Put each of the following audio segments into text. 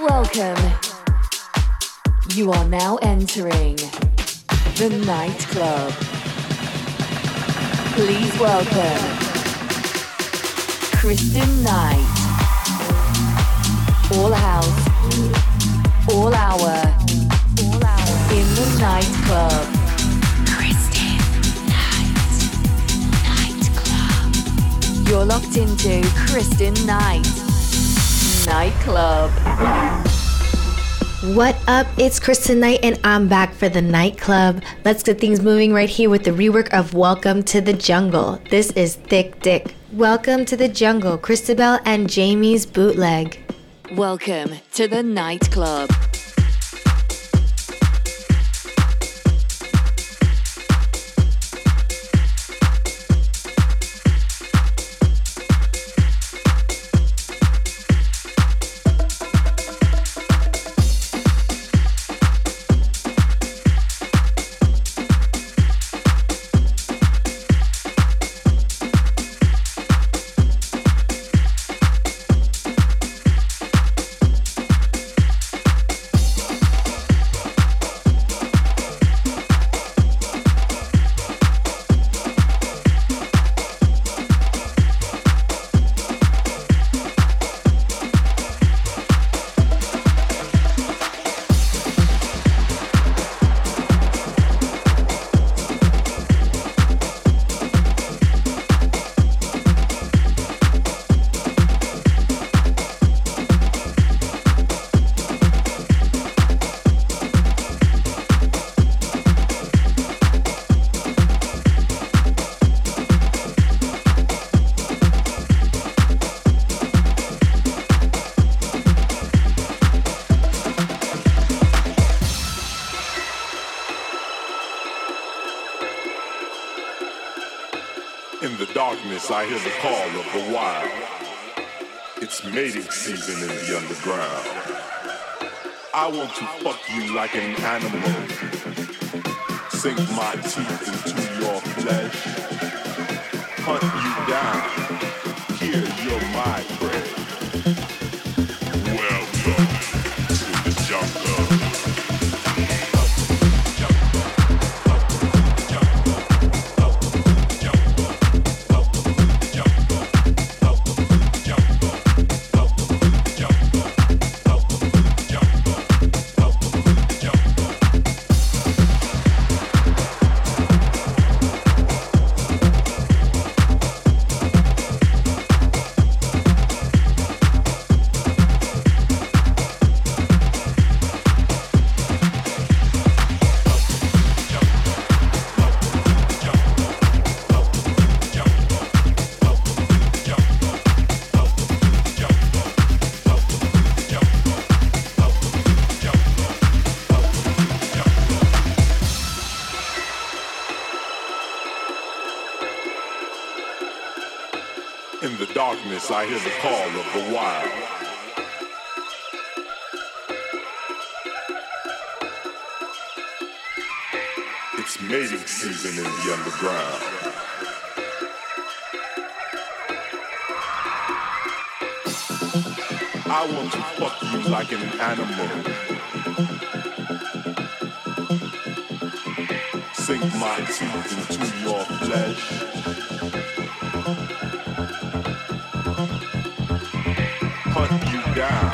Welcome. You are now entering the nightclub. Please welcome Kristen Knight. All house, all hour, all hour in the nightclub. Kristen Knight, nightclub. You're locked into Kristen Knight, nightclub. What up? It's Kristen Knight, and I'm back for the nightclub. Let's get things moving right here with the rework of Welcome to the Jungle. This is Thick Dick. Welcome to the Jungle, Christabel and Jamie's bootleg. Welcome to the nightclub. Darkness, I hear the call of the wild. It's mating season in the underground. I want to fuck you like an animal. Sink my teeth into your flesh. Hunt you down. Here, you're my prey. The wild. It's mating season in the underground. I want to fuck you like an animal. Sink my teeth into your flesh. Down.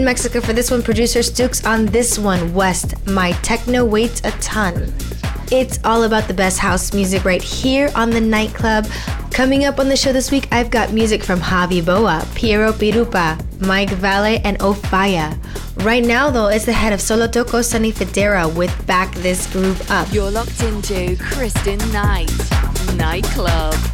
In Mexico for this one, producer Stukes on this one, West. My techno weighs a ton. It's all about the best house music right here on the nightclub. Coming up on the show this week, I've got music from Javi Boa, Piero Pirupa, Mike Valle, and Ofaya. Right now, though, it's the head of Solotoko Sonny Fodera with Back This Groove Up. You're locked into Kristen Knight, Nightclub.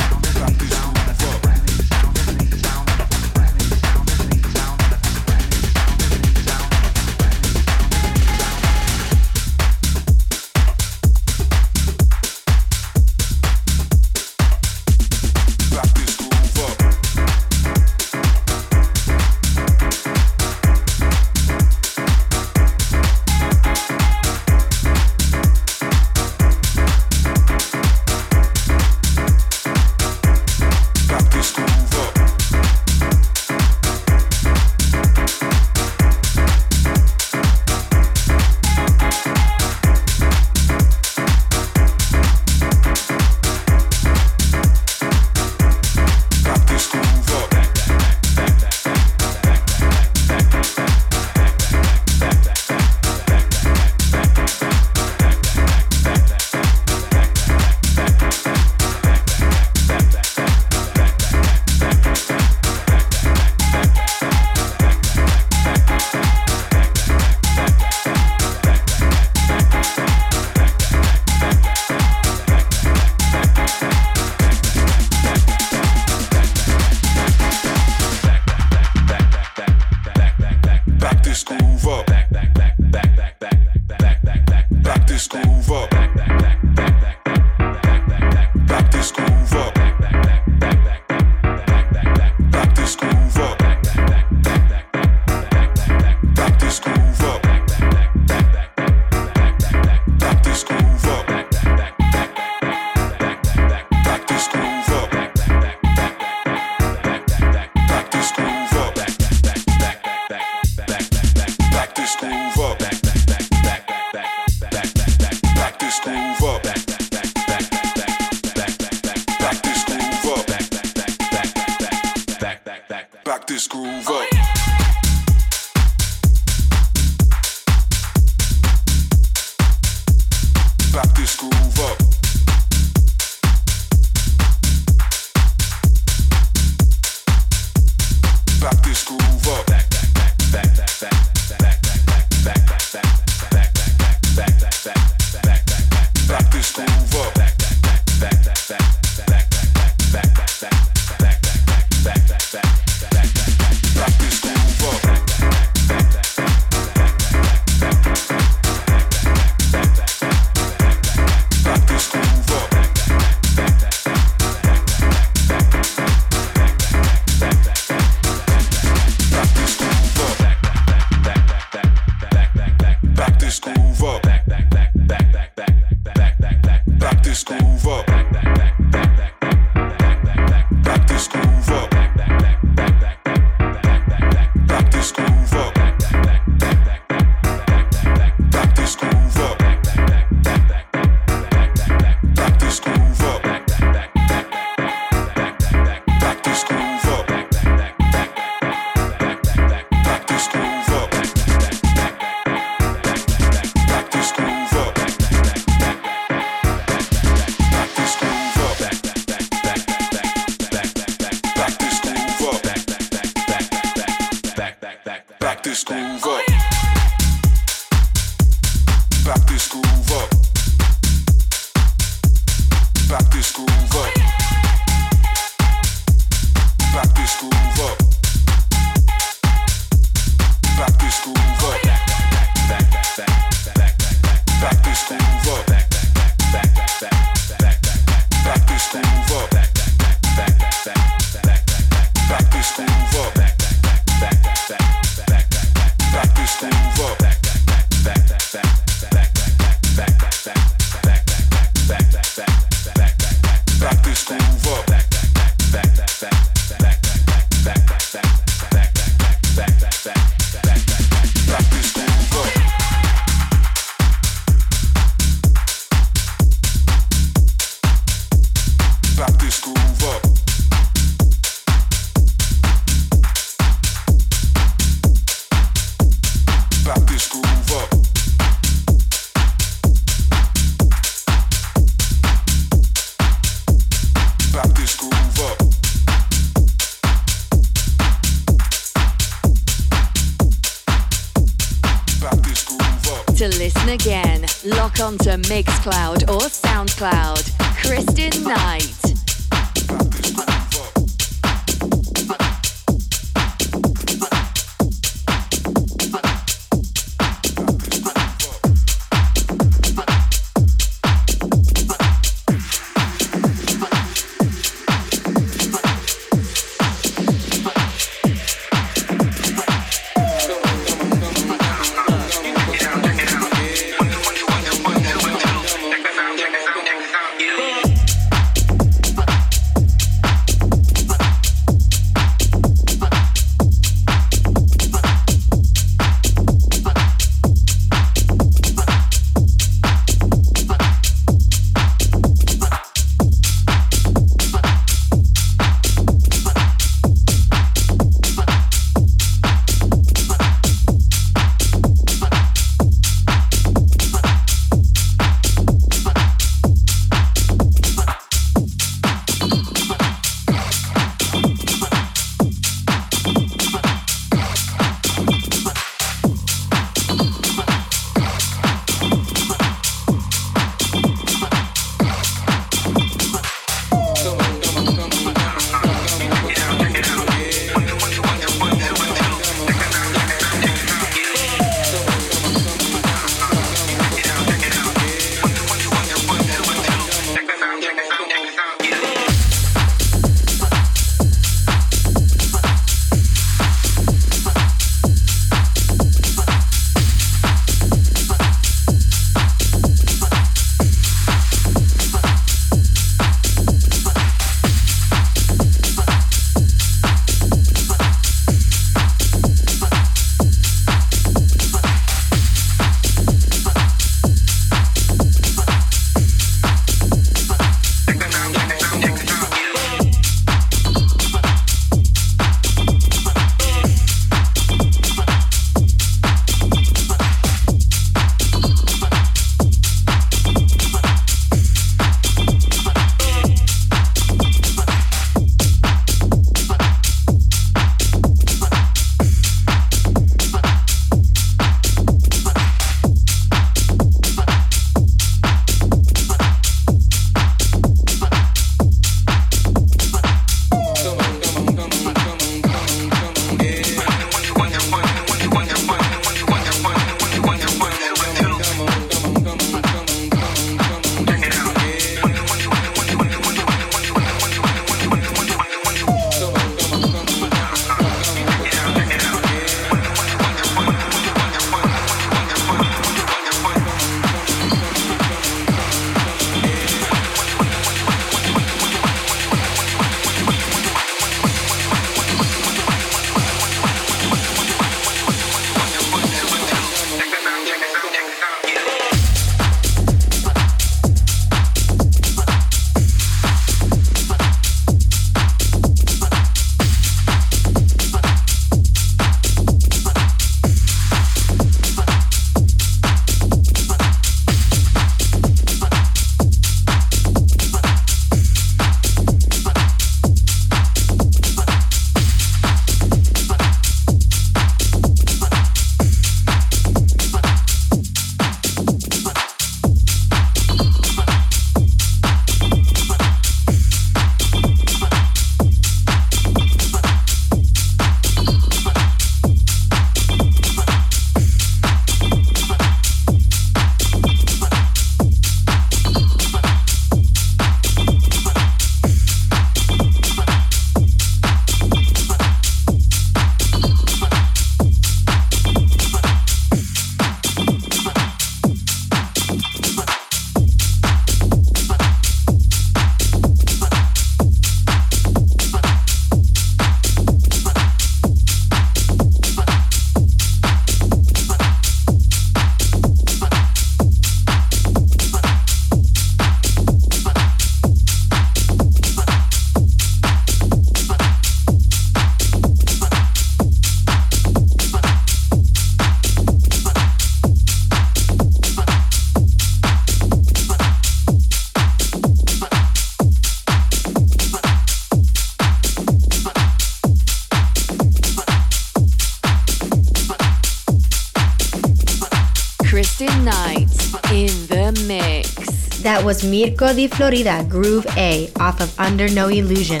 Was Mirko Di Florio, Groove A, off of Under No Illusion.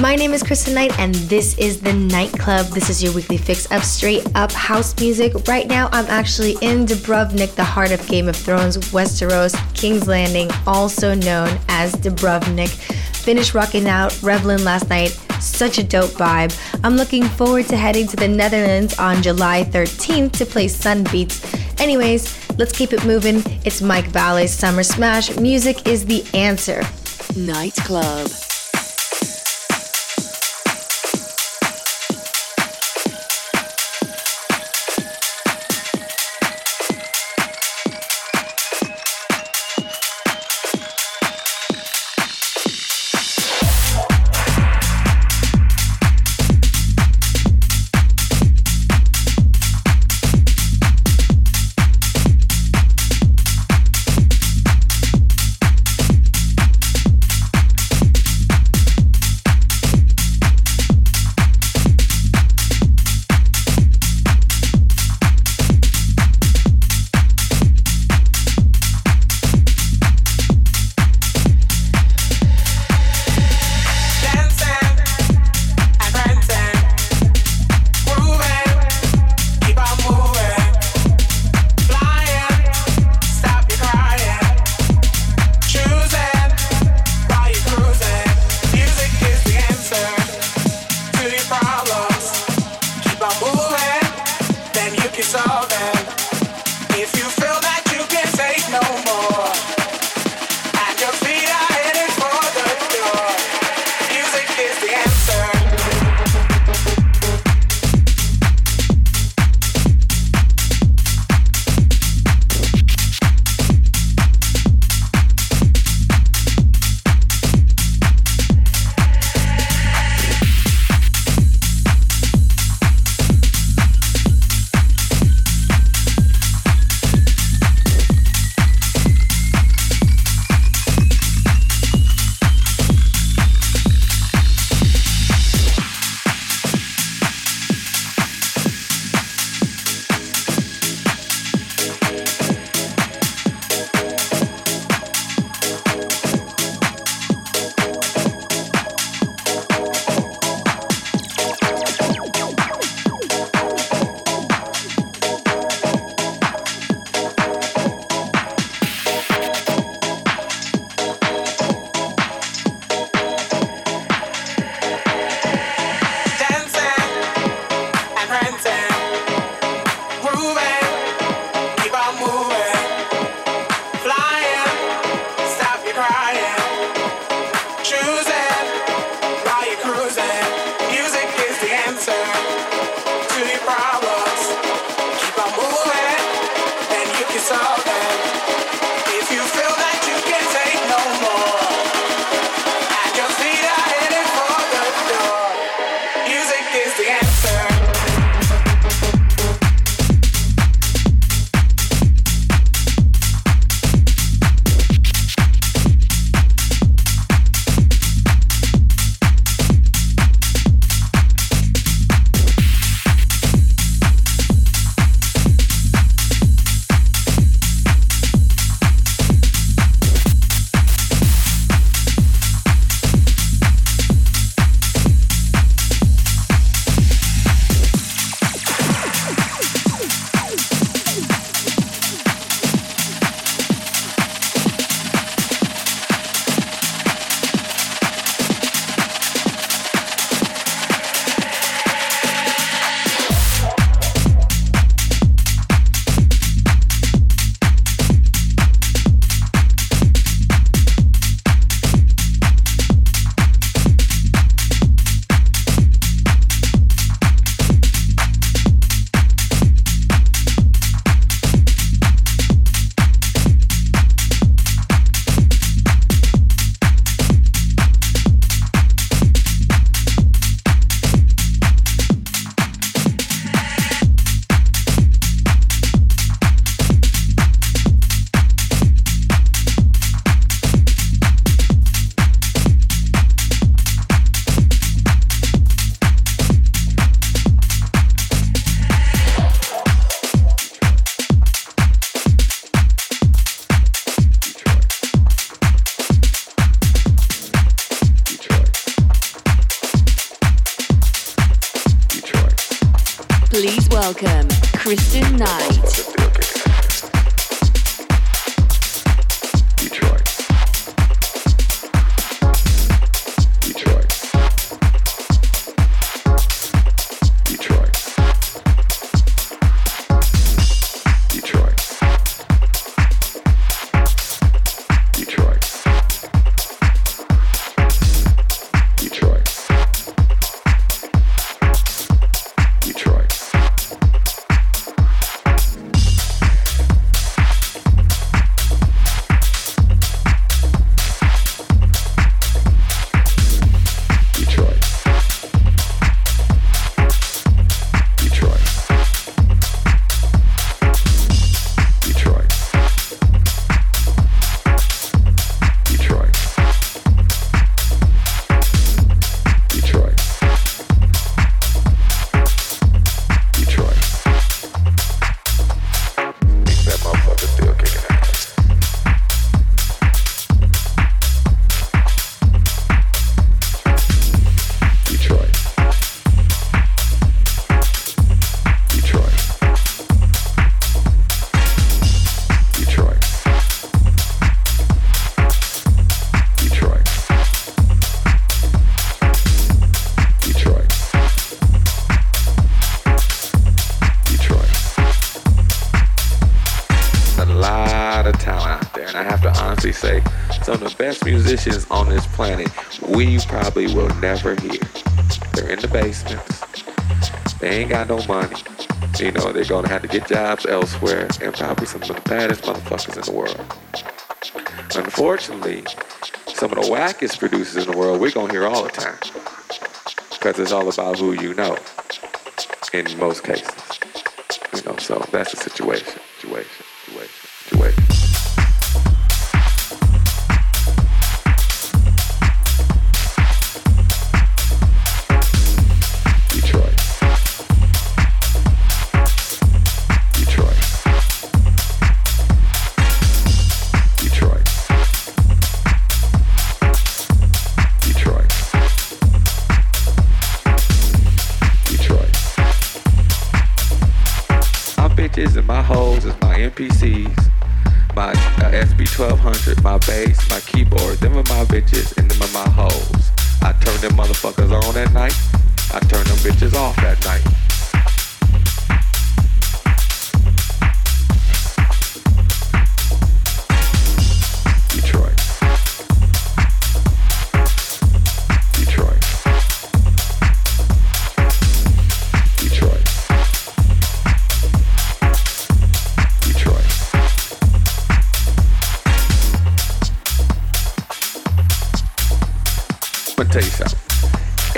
My name is Kristen Knight, and this is the Nightclub. This is your weekly fix of straight up house music. Right now, I'm actually in Dubrovnik, the heart of Game of Thrones, Westeros, King's Landing, also known as Dubrovnik. Finished rocking out, reveling last night. Such a dope vibe. I'm looking forward to heading to the Netherlands on July 13th to play Sun Beats. Anyways, let's keep it moving. It's Mike Valle's Summer Smash. Music is the answer. Nightclub. Musicians on this planet we probably will never hear. They're in the basements. They ain't got no money. You know, they're gonna have to get jobs elsewhere and probably some of the baddest motherfuckers in the world. Unfortunately, some of the wackest producers in the world we're gonna hear all the time. Because it's all about who you know in most cases. You know, so that's the situation, situation, situation. PCs, my uh, SP1200, my bass, my keyboard. Them are my bitches and them are my hoes. I turn them motherfuckers on at night. I turn them bitches off at night.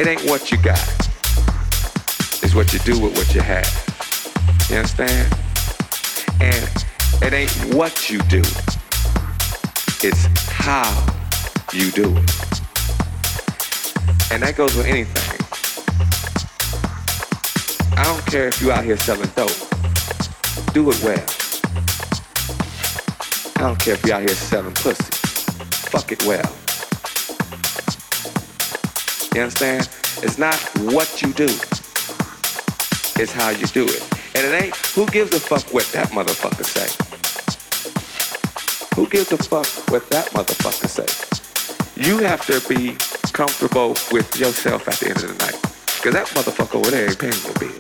Ain't what you got. It's what you do with what you have. You understand? And it ain't what you do. It's how you do it. And that goes with anything. I don't care if you out here selling dope. Do it well. I don't care if you out here selling pussy. Fuck it well. You understand? It's not what you do. It's how you do it. And it ain't who gives a fuck what that motherfucker say. Who gives a fuck what that motherfucker say? You have to be comfortable with yourself at the end of the night. Cause that motherfucker over there ain't paying your bill.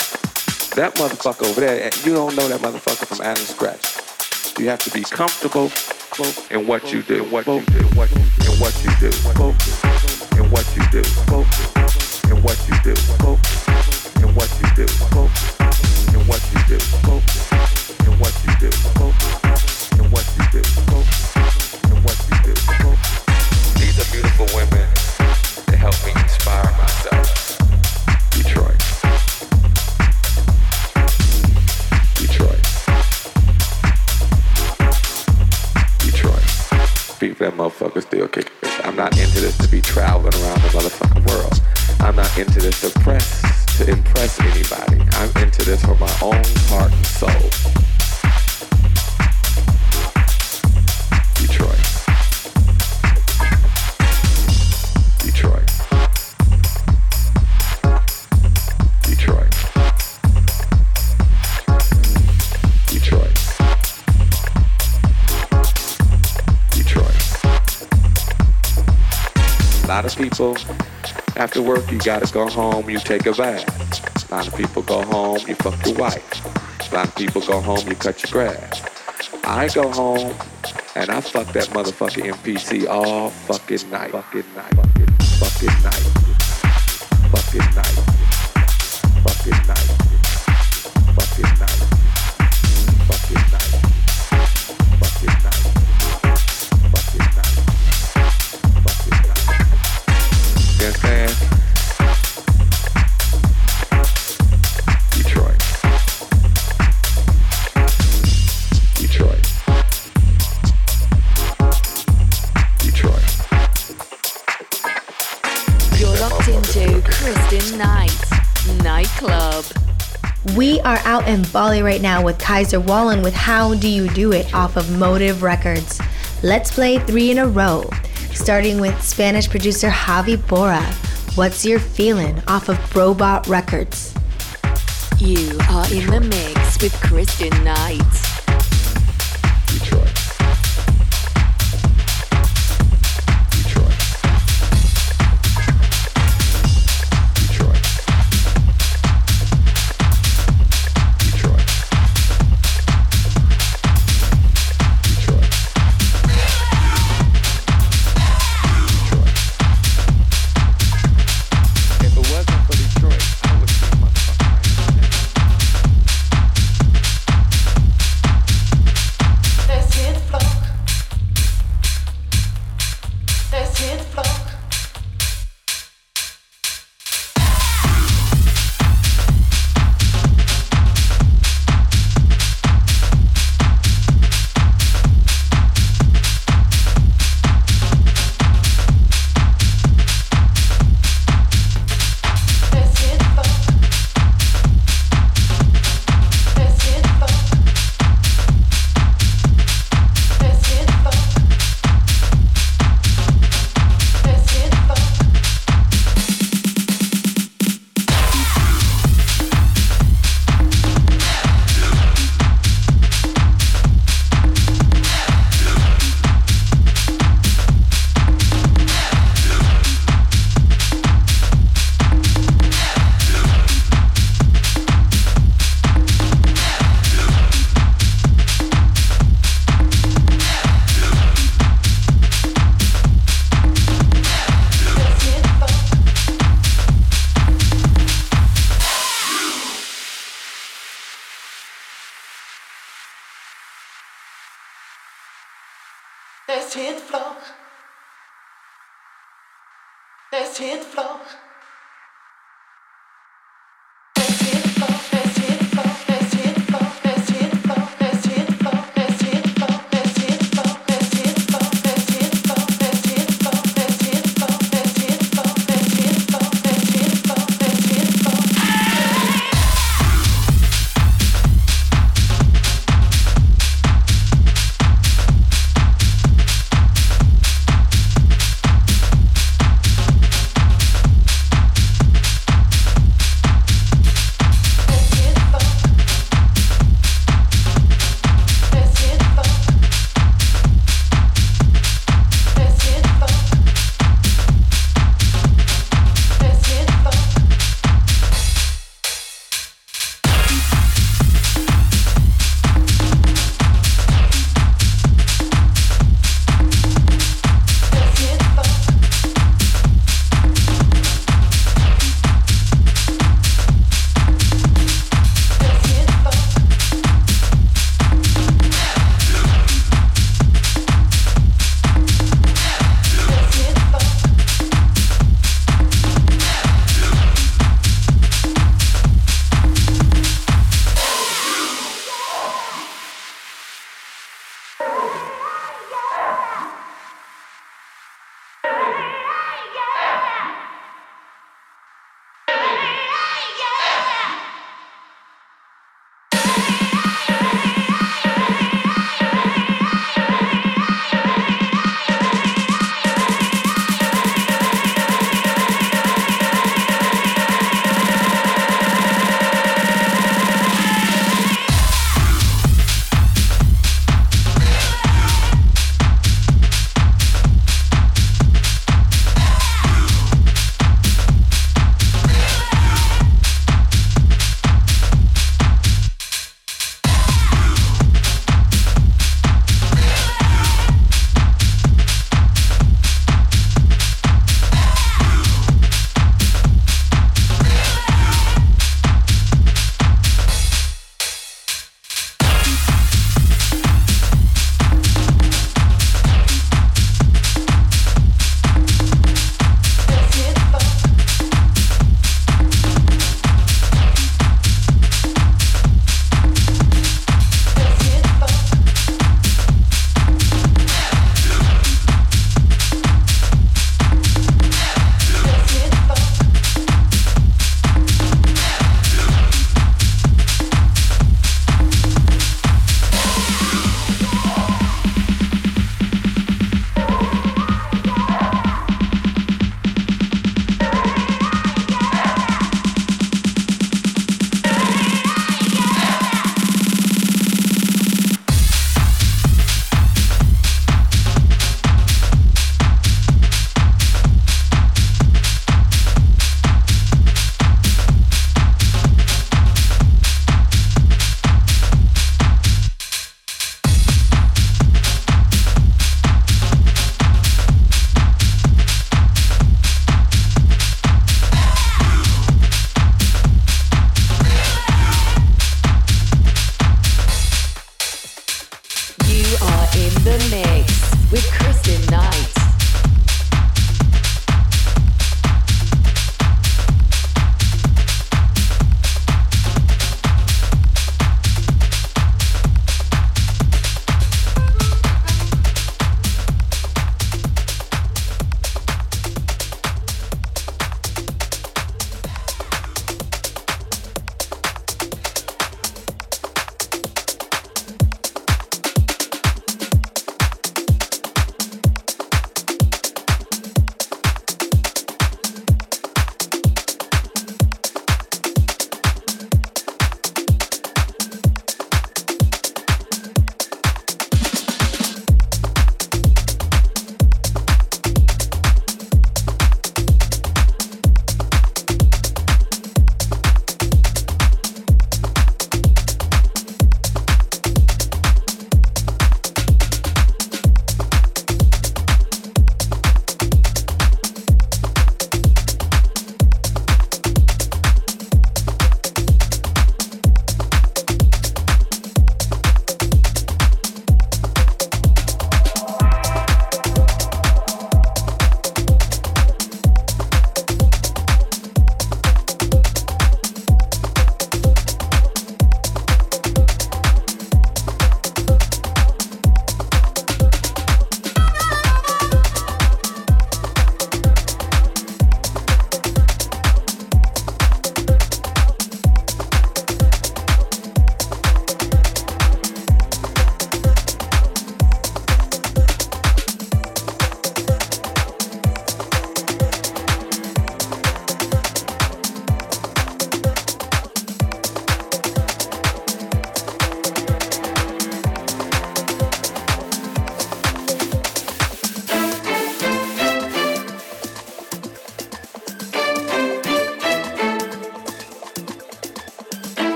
That motherfucker over there, you don't know that motherfucker from Adam Scratch. You have to be comfortable in what you do, what you do, what you do, and what you do, and what you do and what you do. And what you do. And what you do. And what you do. And what you do. And what you do. These are beautiful women that help me inspire myself. Detroit. That motherfucker still. I'm not into this to be traveling around the motherfucking world. I'm not into this to press, to impress anybody. I'm into this for my own heart and soul. Lot of people, after work, you gotta go home, you take a bath. A lot of people go home, you fuck your wife. A lot of people go home, you cut your grass. I go home and I fuck that motherfucking MPC all fucking night. Fucking night. Fucking, fucking night. In Bali right now with Kaiser Wallen with How Do You Do It off of Motive Records. Let's play three in a row, starting with Spanish producer Javi Bora. What's Your Feeling off of Robot Records. You are in the mix with Kristen Knight.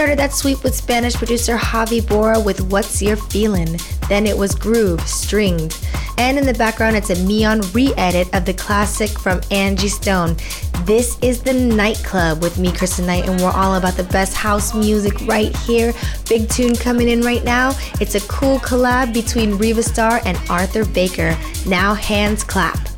Started that sweep with Spanish producer Javi Bora with What's Your Feelin'? Then it was Groove, Stringed. And in the background, it's a neon re edit of the classic from Angie Stone. This is the nightclub with me, Kristen Knight, and we're all about the best house music right here. Big tune coming in right now. It's a cool collab between Riva Starr and Arthur Baker. Now, hands clap. clap.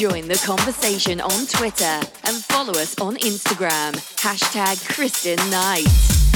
Join the conversation on Twitter and follow us on Instagram. Hashtag Kristen Knight.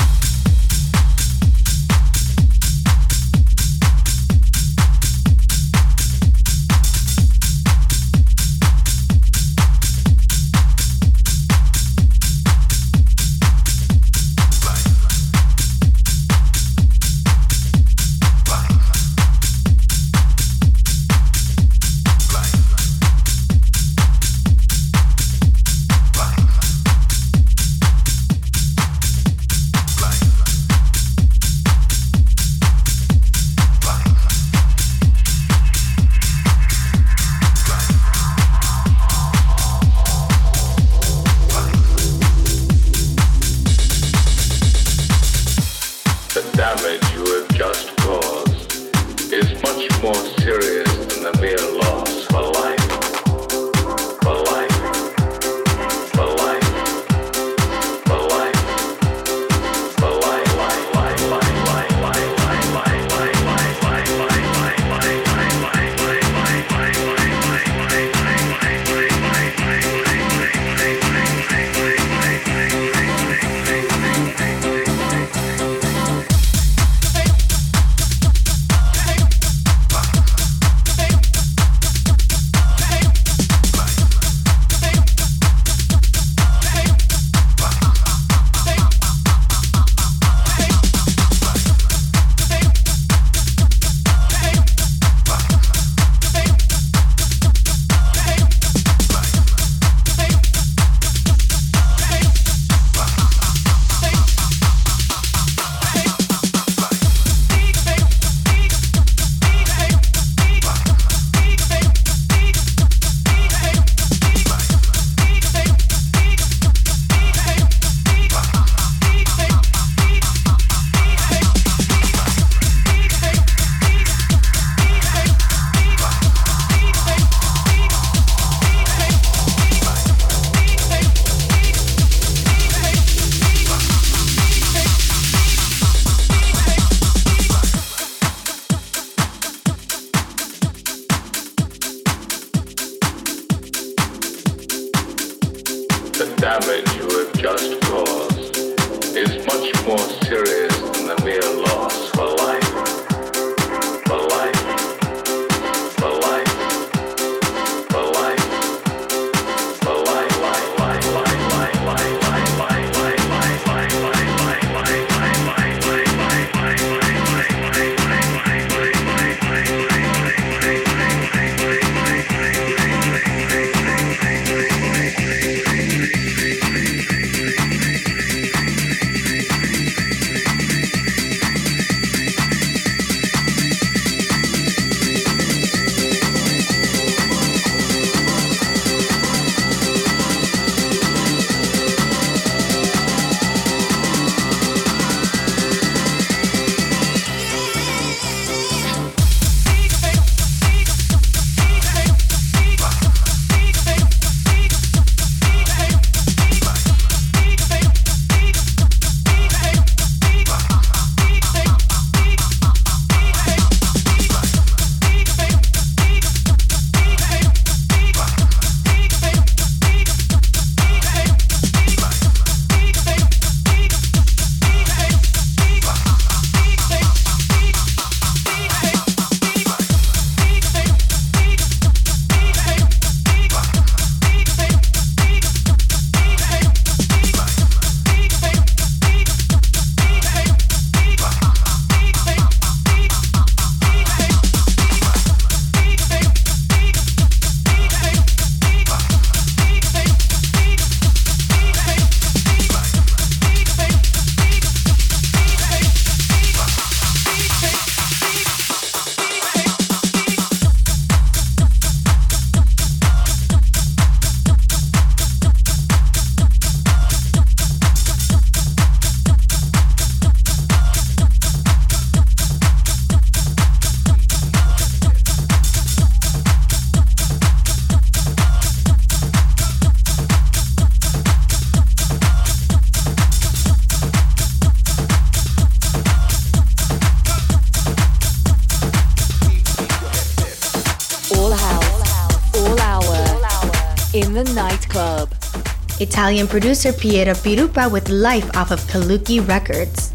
Italian producer Piero Pirupa with Life off of Kaluki Records.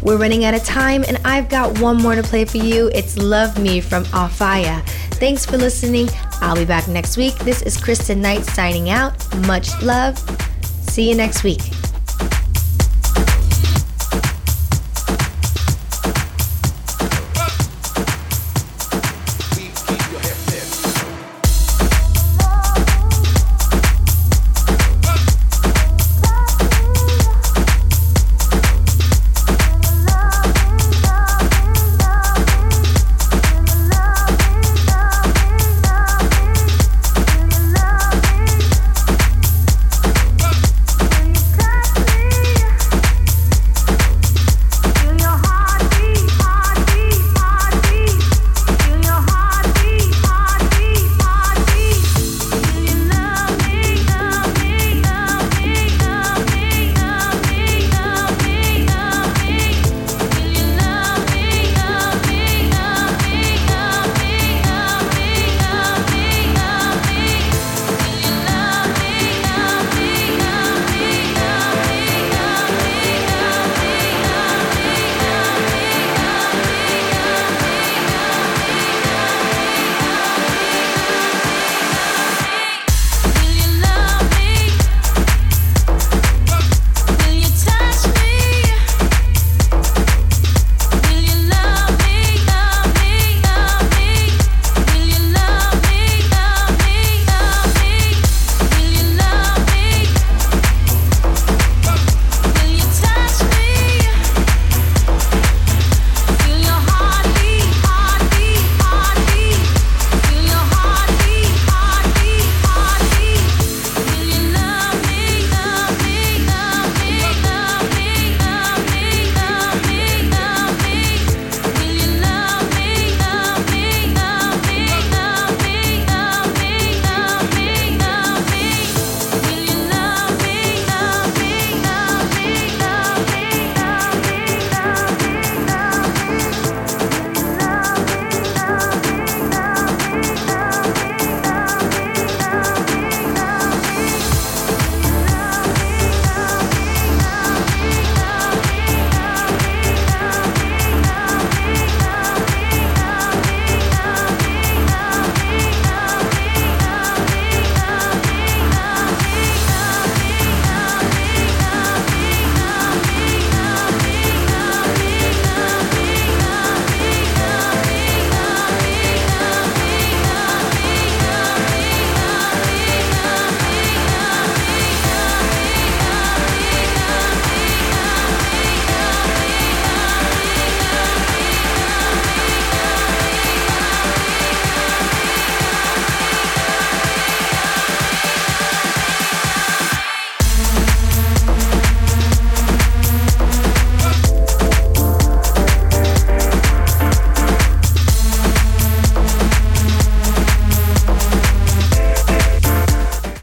We're running out of time, and I've got one more to play for you. It's Love Me from Afaya. Thanks for listening. I'll be back next week. This is Kristen Knight signing out. Much love. See you next week.